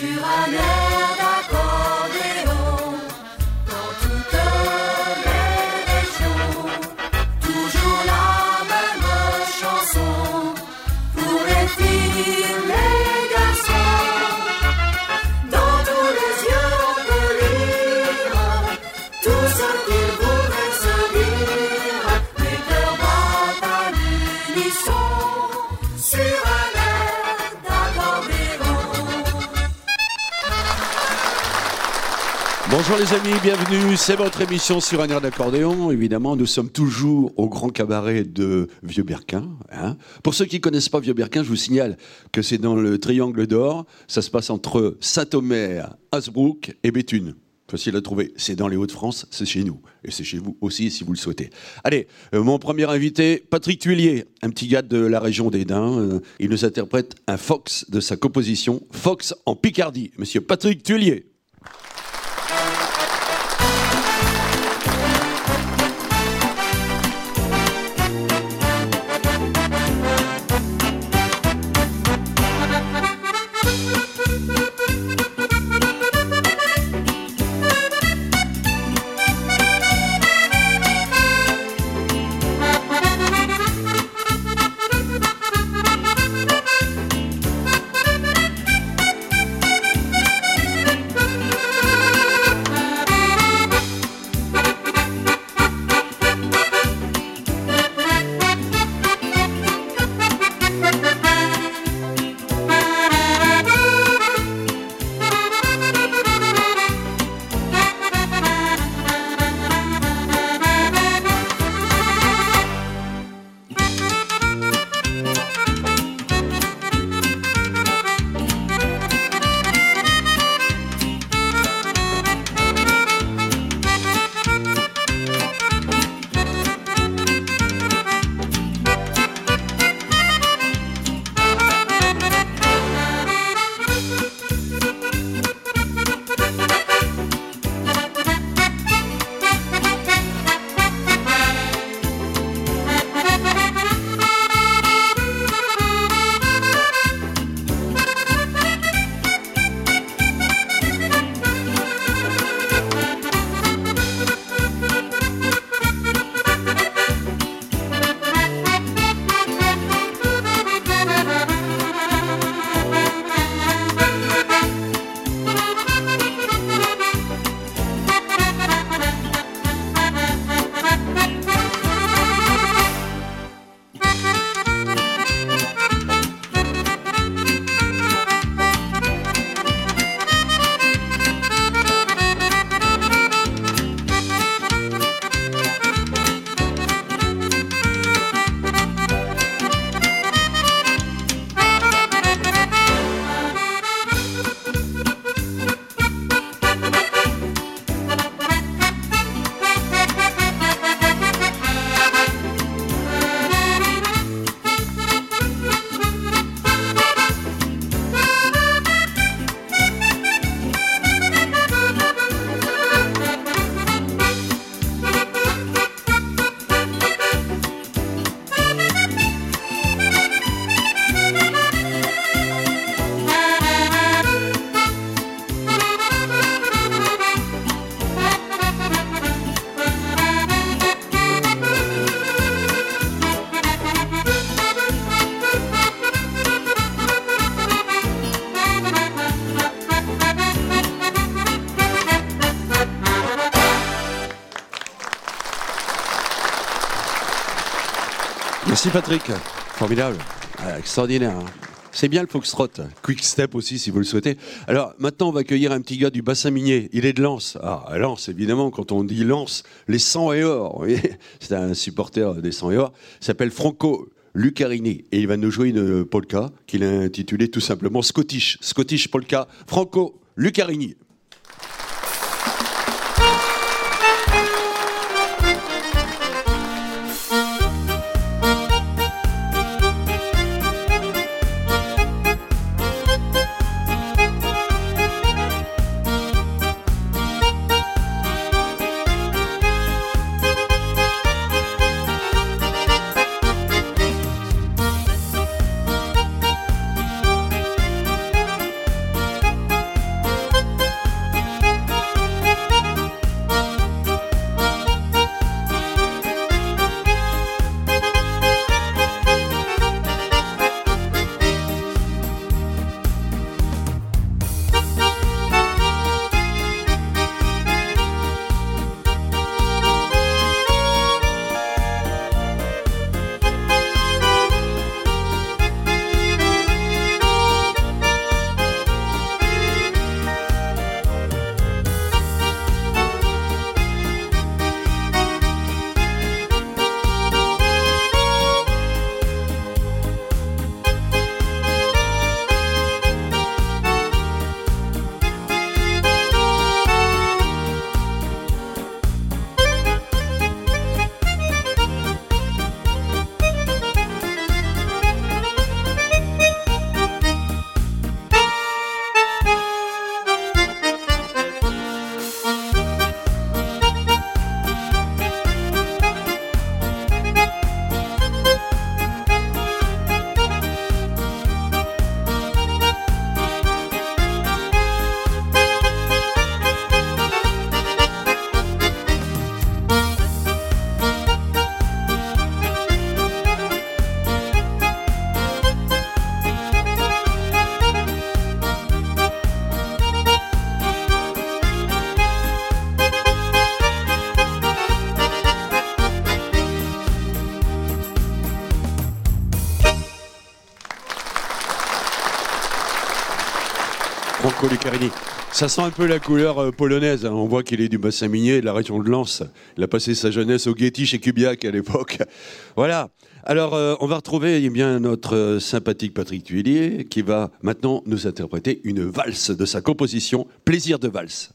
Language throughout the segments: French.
sur un Bonjour les amis, bienvenue. C'est votre émission sur un air d'accordéon. Évidemment, nous sommes toujours au grand cabaret de Vieux-Berquin. hein. Pour ceux qui ne connaissent pas Vieux-Berquin, je vous signale que c'est dans le triangle d'or. Ça se passe entre Saint-Omer, Hasbrook et Béthune. Facile à trouver. C'est dans les Hauts-de-France, c'est chez nous. Et c'est chez vous aussi si vous le souhaitez. Allez, euh, mon premier invité, Patrick Tuillier, un petit gars de la région des Dins. Euh, il nous interprète un Fox de sa composition, Fox en Picardie. Monsieur Patrick Tuillier. Merci Patrick. Formidable. Ah, extraordinaire. hein. C'est bien le foxtrot. Quick step aussi si vous le souhaitez. Alors maintenant on va accueillir un petit gars du bassin minier. Il est de Lens. Ah, Lens évidemment quand on dit Lens, les 100 et or. C'est un supporter des 100 et or. S'appelle Franco Lucarini et il va nous jouer une polka qu'il a intitulée tout simplement Scottish. Scottish polka. Franco Lucarini. Ça sent un peu la couleur euh, polonaise. hein. On voit qu'il est du bassin minier de la région de Lens. Il a passé sa jeunesse au Getty chez Kubiak à l'époque. Voilà. Alors, euh, on va retrouver eh bien notre euh, sympathique Patrick Tuillier qui va maintenant nous interpréter une valse de sa composition Plaisir de valse.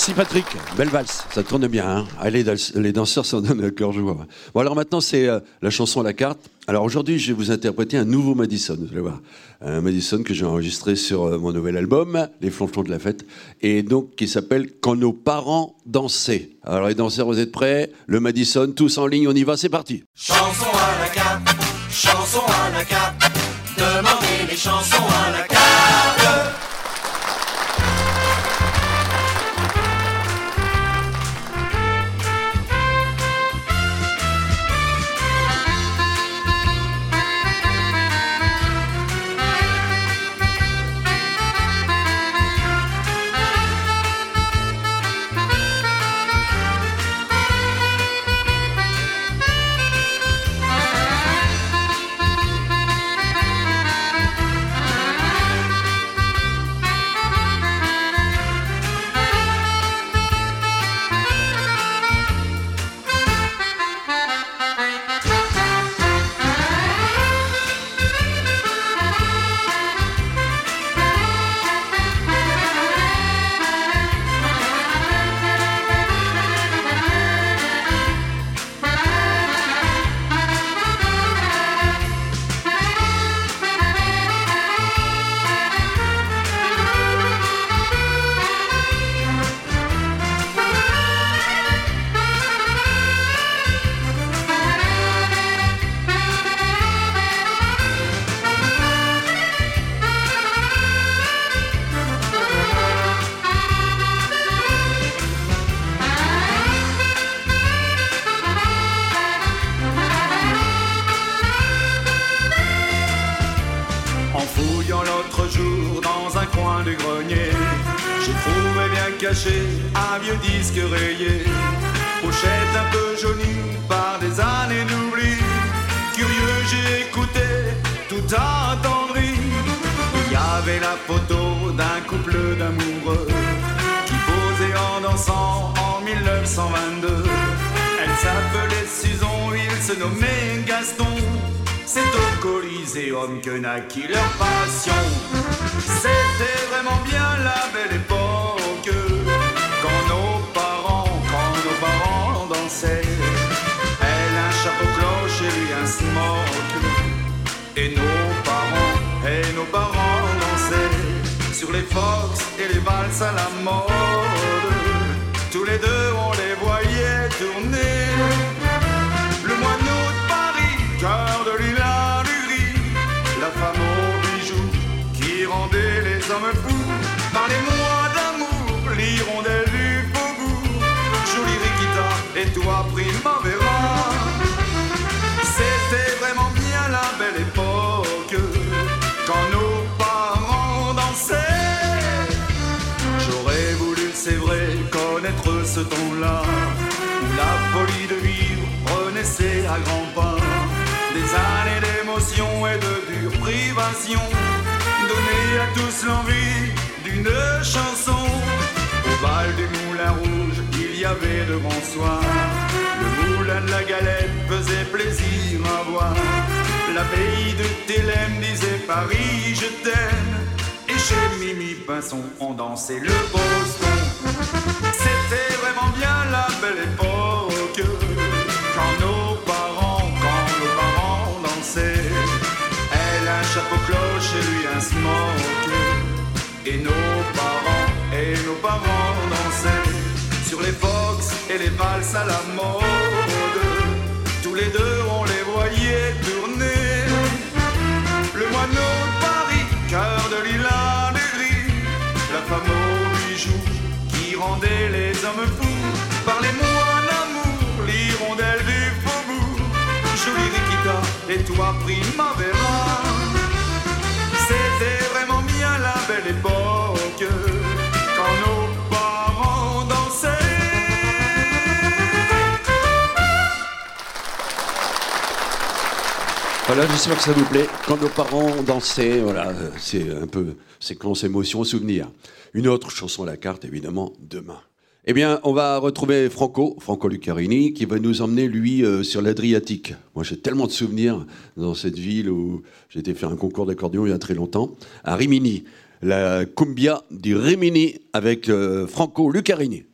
Merci Patrick, belle valse, ça tourne bien. Hein Allez, les danseurs s'en donnent le cœur joie. Bon alors maintenant c'est euh, la chanson à la carte. Alors aujourd'hui je vais vous interpréter un nouveau Madison, vous allez voir. Un Madison que j'ai enregistré sur euh, mon nouvel album, Les Flonflons de la Fête, et donc qui s'appelle Quand nos parents dansaient. Alors les danseurs vous êtes prêts? Le Madison, tous en ligne, on y va, c'est parti. Chanson à la carte, chanson à la carte, demandez les chansons à la carte. Disque rayé, pochette un peu jaunie par des années d'oubli. Curieux, j'ai écouté, tout attendri. Il y avait la photo d'un couple d'amoureux qui posait en dansant en 1922. Elle s'appelait Susan, il se nommait Gaston. C'est au Coliséum que naquit leur passion. C'était vraiment bien la belle époque dansaient. Elle un chapeau cloche et lui un smoke. Et nos parents, et nos parents dansaient sur les fox et les valses à la mode. Tous les deux on les voyait tourner. Le moineau de Paris, cœur de gris, la femme aux bijoux qui rendait les hommes fous. Parlez-moi d'amour, l'hirondelle toi Primavera. C'était vraiment bien la belle époque quand nos parents dansaient. J'aurais voulu, c'est vrai, connaître ce ton-là où la folie de vivre renaissait à grands pas. Des années d'émotion et de dure privation donnaient à tous l'envie d'une chanson. Au bal du Moulin Rouge, y avait de bons soirs. Le moulin de la galette faisait plaisir à voir. L'abbaye de Thélème disait Paris, je t'aime. Et chez Mimi Pinson, on dansait le Boston. C'était vraiment bien la belle époque. Quand nos parents, quand nos parents dansaient. Elle un chapeau cloche et lui un smoke. Et nos parents, et nos parents et les valses à la mode. Tous les deux, on les voyait tourner. Le moineau de Paris, cœur de lilas gris, la femme aux bijoux qui rendait les hommes fous. Parlez-moi d'amour, l'hirondelle du faubourg, jolie Rikita et toi Primavera. Voilà, j'espère que ça vous plaît. Quand nos parents dansaient, voilà, euh, c'est un peu séquence émotion, souvenir. Une autre chanson à la carte, évidemment, demain. Eh bien, on va retrouver Franco, Franco Lucarini, qui va nous emmener, lui, euh, sur l'Adriatique. Moi, j'ai tellement de souvenirs dans cette ville où été faire un concours d'accordéon il y a très longtemps, à Rimini. La cumbia di Rimini avec euh, Franco Lucarini.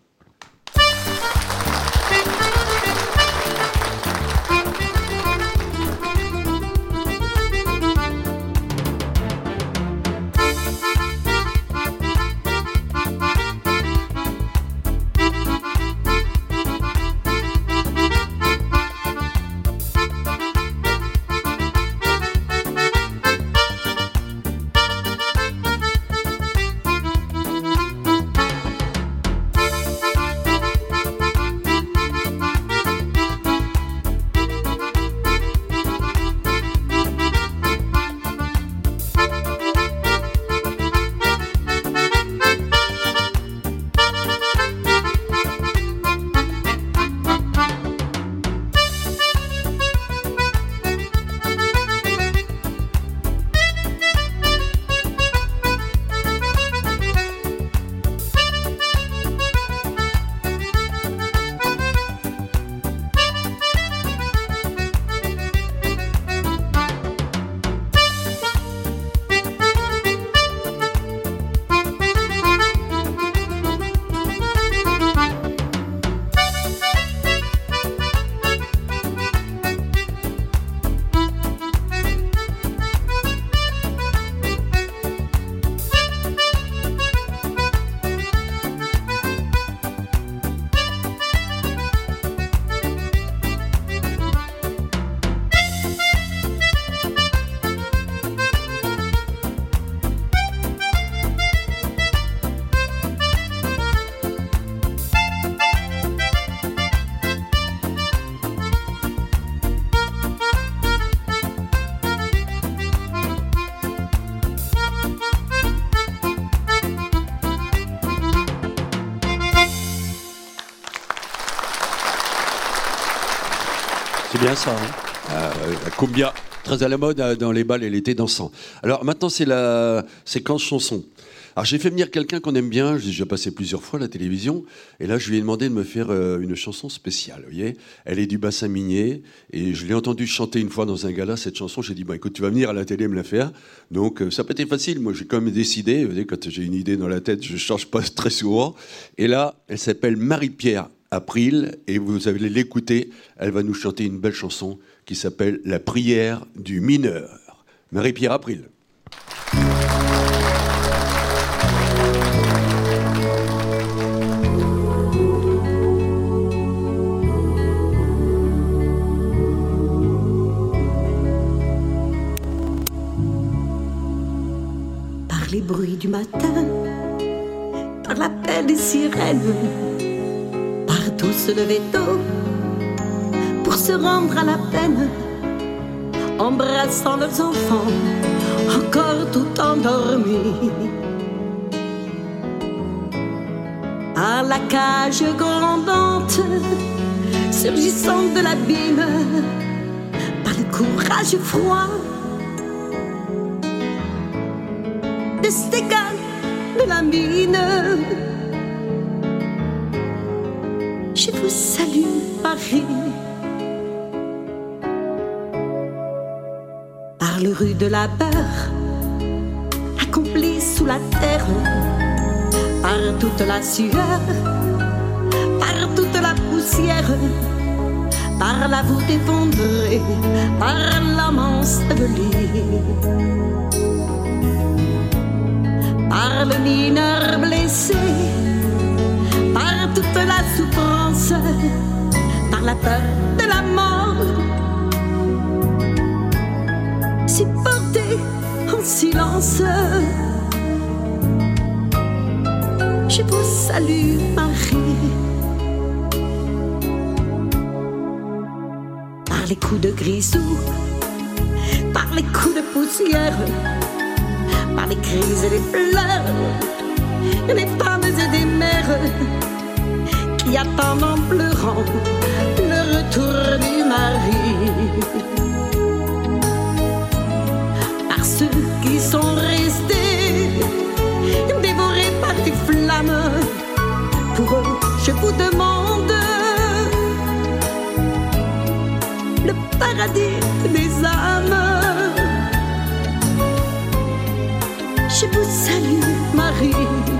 Ça. Hein euh, la cumbia, très à la mode euh, dans les balles et l'été dansant. Alors maintenant, c'est la séquence chanson. Alors j'ai fait venir quelqu'un qu'on aime bien, j'ai déjà passé plusieurs fois à la télévision, et là je lui ai demandé de me faire euh, une chanson spéciale. Vous voyez Elle est du bassin minier, et je l'ai entendu chanter une fois dans un gala cette chanson. J'ai dit bon écoute, tu vas venir à la télé me la faire. Donc ça peut être facile. Moi j'ai quand même décidé. Voyez, quand j'ai une idée dans la tête, je change pas très souvent. Et là, elle s'appelle Marie-Pierre April, et vous allez l'écouter. Elle va nous chanter une belle chanson qui s'appelle La prière du mineur. Marie-Pierre April. Par les bruits du matin, par l'appel des sirènes, tout se lever tôt pour se rendre à la peine, embrassant leurs enfants, encore tout endormis. Par la cage grondante, surgissant de l'abîme, par le courage froid de gars de la mine. Je vous salue, Paris. Par le rue de la beurre, accompli sous la terre, par toute la sueur, par toute la poussière, par la voûte effondrée, par l'âme ensevelie par le mineur blessé, par toute la souffrance, par la peur de la mort, supporté en silence. Je vous salue, Marie. Par les coups de grisou, par les coups de poussière par les crises et les pleurs, des femmes et des mères qui attendent en pleurant le retour du mari. Par ceux qui sont restés dévorés par des flammes, pour eux, je vous demande le paradis des âmes. je vous salue, Marie.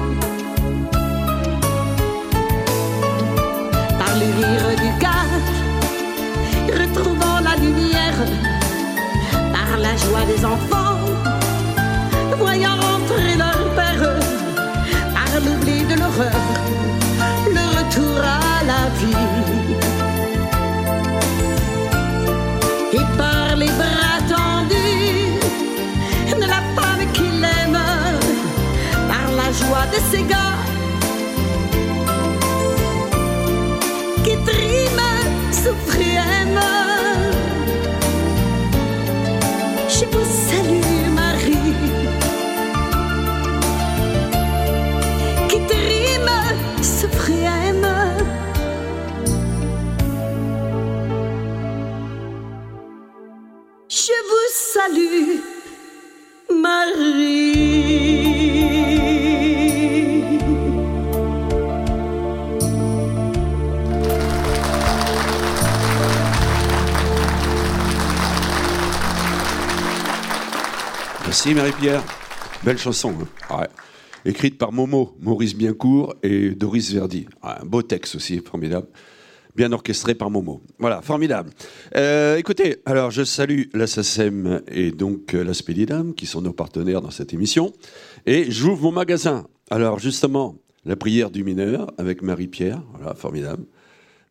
Joie Merci Marie-Pierre. Belle chanson. hein. Écrite par Momo, Maurice Biencourt et Doris Verdi. Un beau texte aussi, formidable. Bien orchestré par Momo. Voilà, formidable. Euh, écoutez, alors je salue la SACEM et donc euh, la Spédidam, qui sont nos partenaires dans cette émission. Et j'ouvre mon magasin. Alors justement, la prière du mineur avec Marie-Pierre. Voilà, formidable.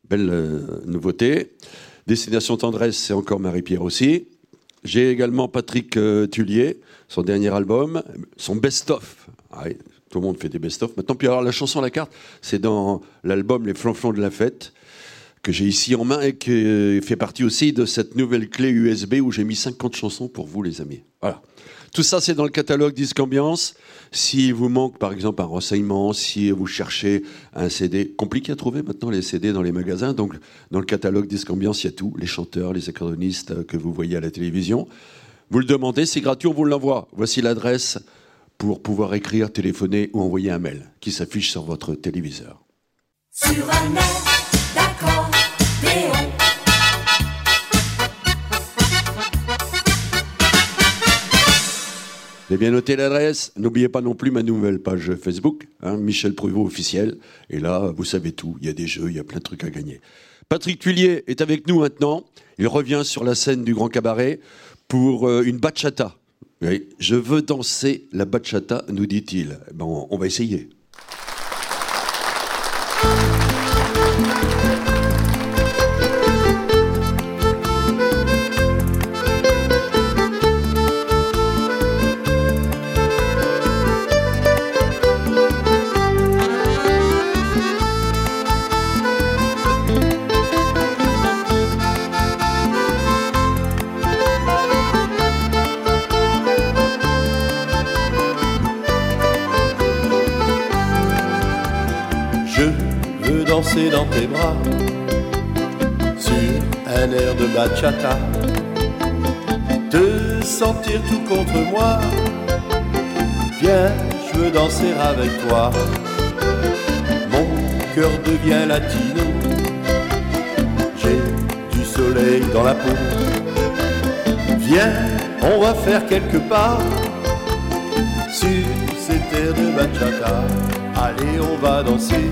Belle euh, nouveauté. Destination Tendresse, c'est encore Marie-Pierre aussi. J'ai également Patrick euh, Tullier, son dernier album, son best-of. Ah tout le monde fait des best-of. Maintenant, puis alors la chanson à la carte, c'est dans l'album Les Flanflons de la Fête, que j'ai ici en main et qui fait partie aussi de cette nouvelle clé USB où j'ai mis 50 chansons pour vous, les amis. Voilà. Tout ça, c'est dans le catalogue Disque Ambiance. S'il vous manque, par exemple, un renseignement, si vous cherchez un CD, compliqué à trouver maintenant les CD dans les magasins, donc dans le catalogue Disque Ambiance, il y a tout, les chanteurs, les accordonistes que vous voyez à la télévision. Vous le demandez, c'est gratuit, on vous l'envoie. Voici l'adresse pour pouvoir écrire, téléphoner ou envoyer un mail qui s'affiche sur votre téléviseur. Sur un air avez bien noté l'adresse. N'oubliez pas non plus ma nouvelle page Facebook, hein, Michel Pruvot officiel. Et là, vous savez tout. Il y a des jeux, il y a plein de trucs à gagner. Patrick Tuillier est avec nous maintenant. Il revient sur la scène du Grand Cabaret pour euh, une bachata. Oui, je veux danser la bachata, nous dit-il. Bon, on va essayer. Avec toi. Mon cœur devient latino. J'ai du soleil dans la peau. Viens, on va faire quelques pas sur cette air de bachata. Allez, on va danser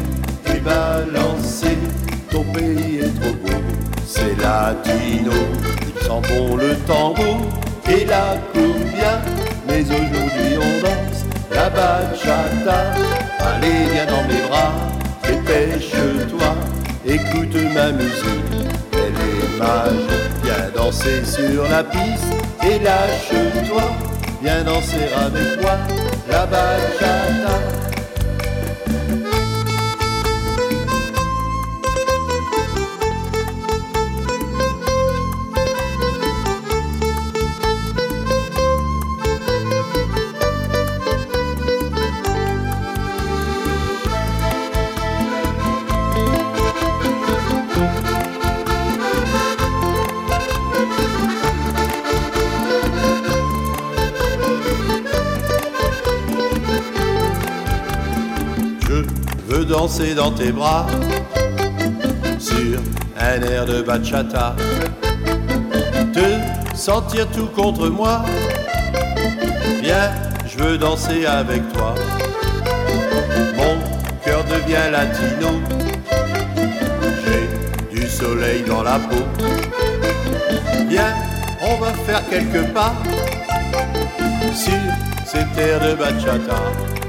et balancer. Ton pays est trop beau, c'est latino. Il sent bon le tango et la cumbia. Mais aujourd'hui on danse la bachata. Allez, viens dans mes bras, dépêche-toi. Écoute ma musique, elle est magique. Viens danser sur la piste et lâche-toi. Viens danser avec moi la bachata. Danser dans tes bras sur un air de bachata. Te sentir tout contre moi. Viens, je veux danser avec toi. Mon cœur devient latino. J'ai du soleil dans la peau. Viens, on va faire quelques pas sur cette air de bachata.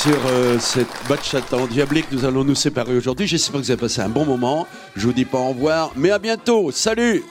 Sur euh, cette bachata endiablée que nous allons nous séparer aujourd'hui. J'espère que vous avez passé un bon moment. Je vous dis pas au revoir, mais à bientôt. Salut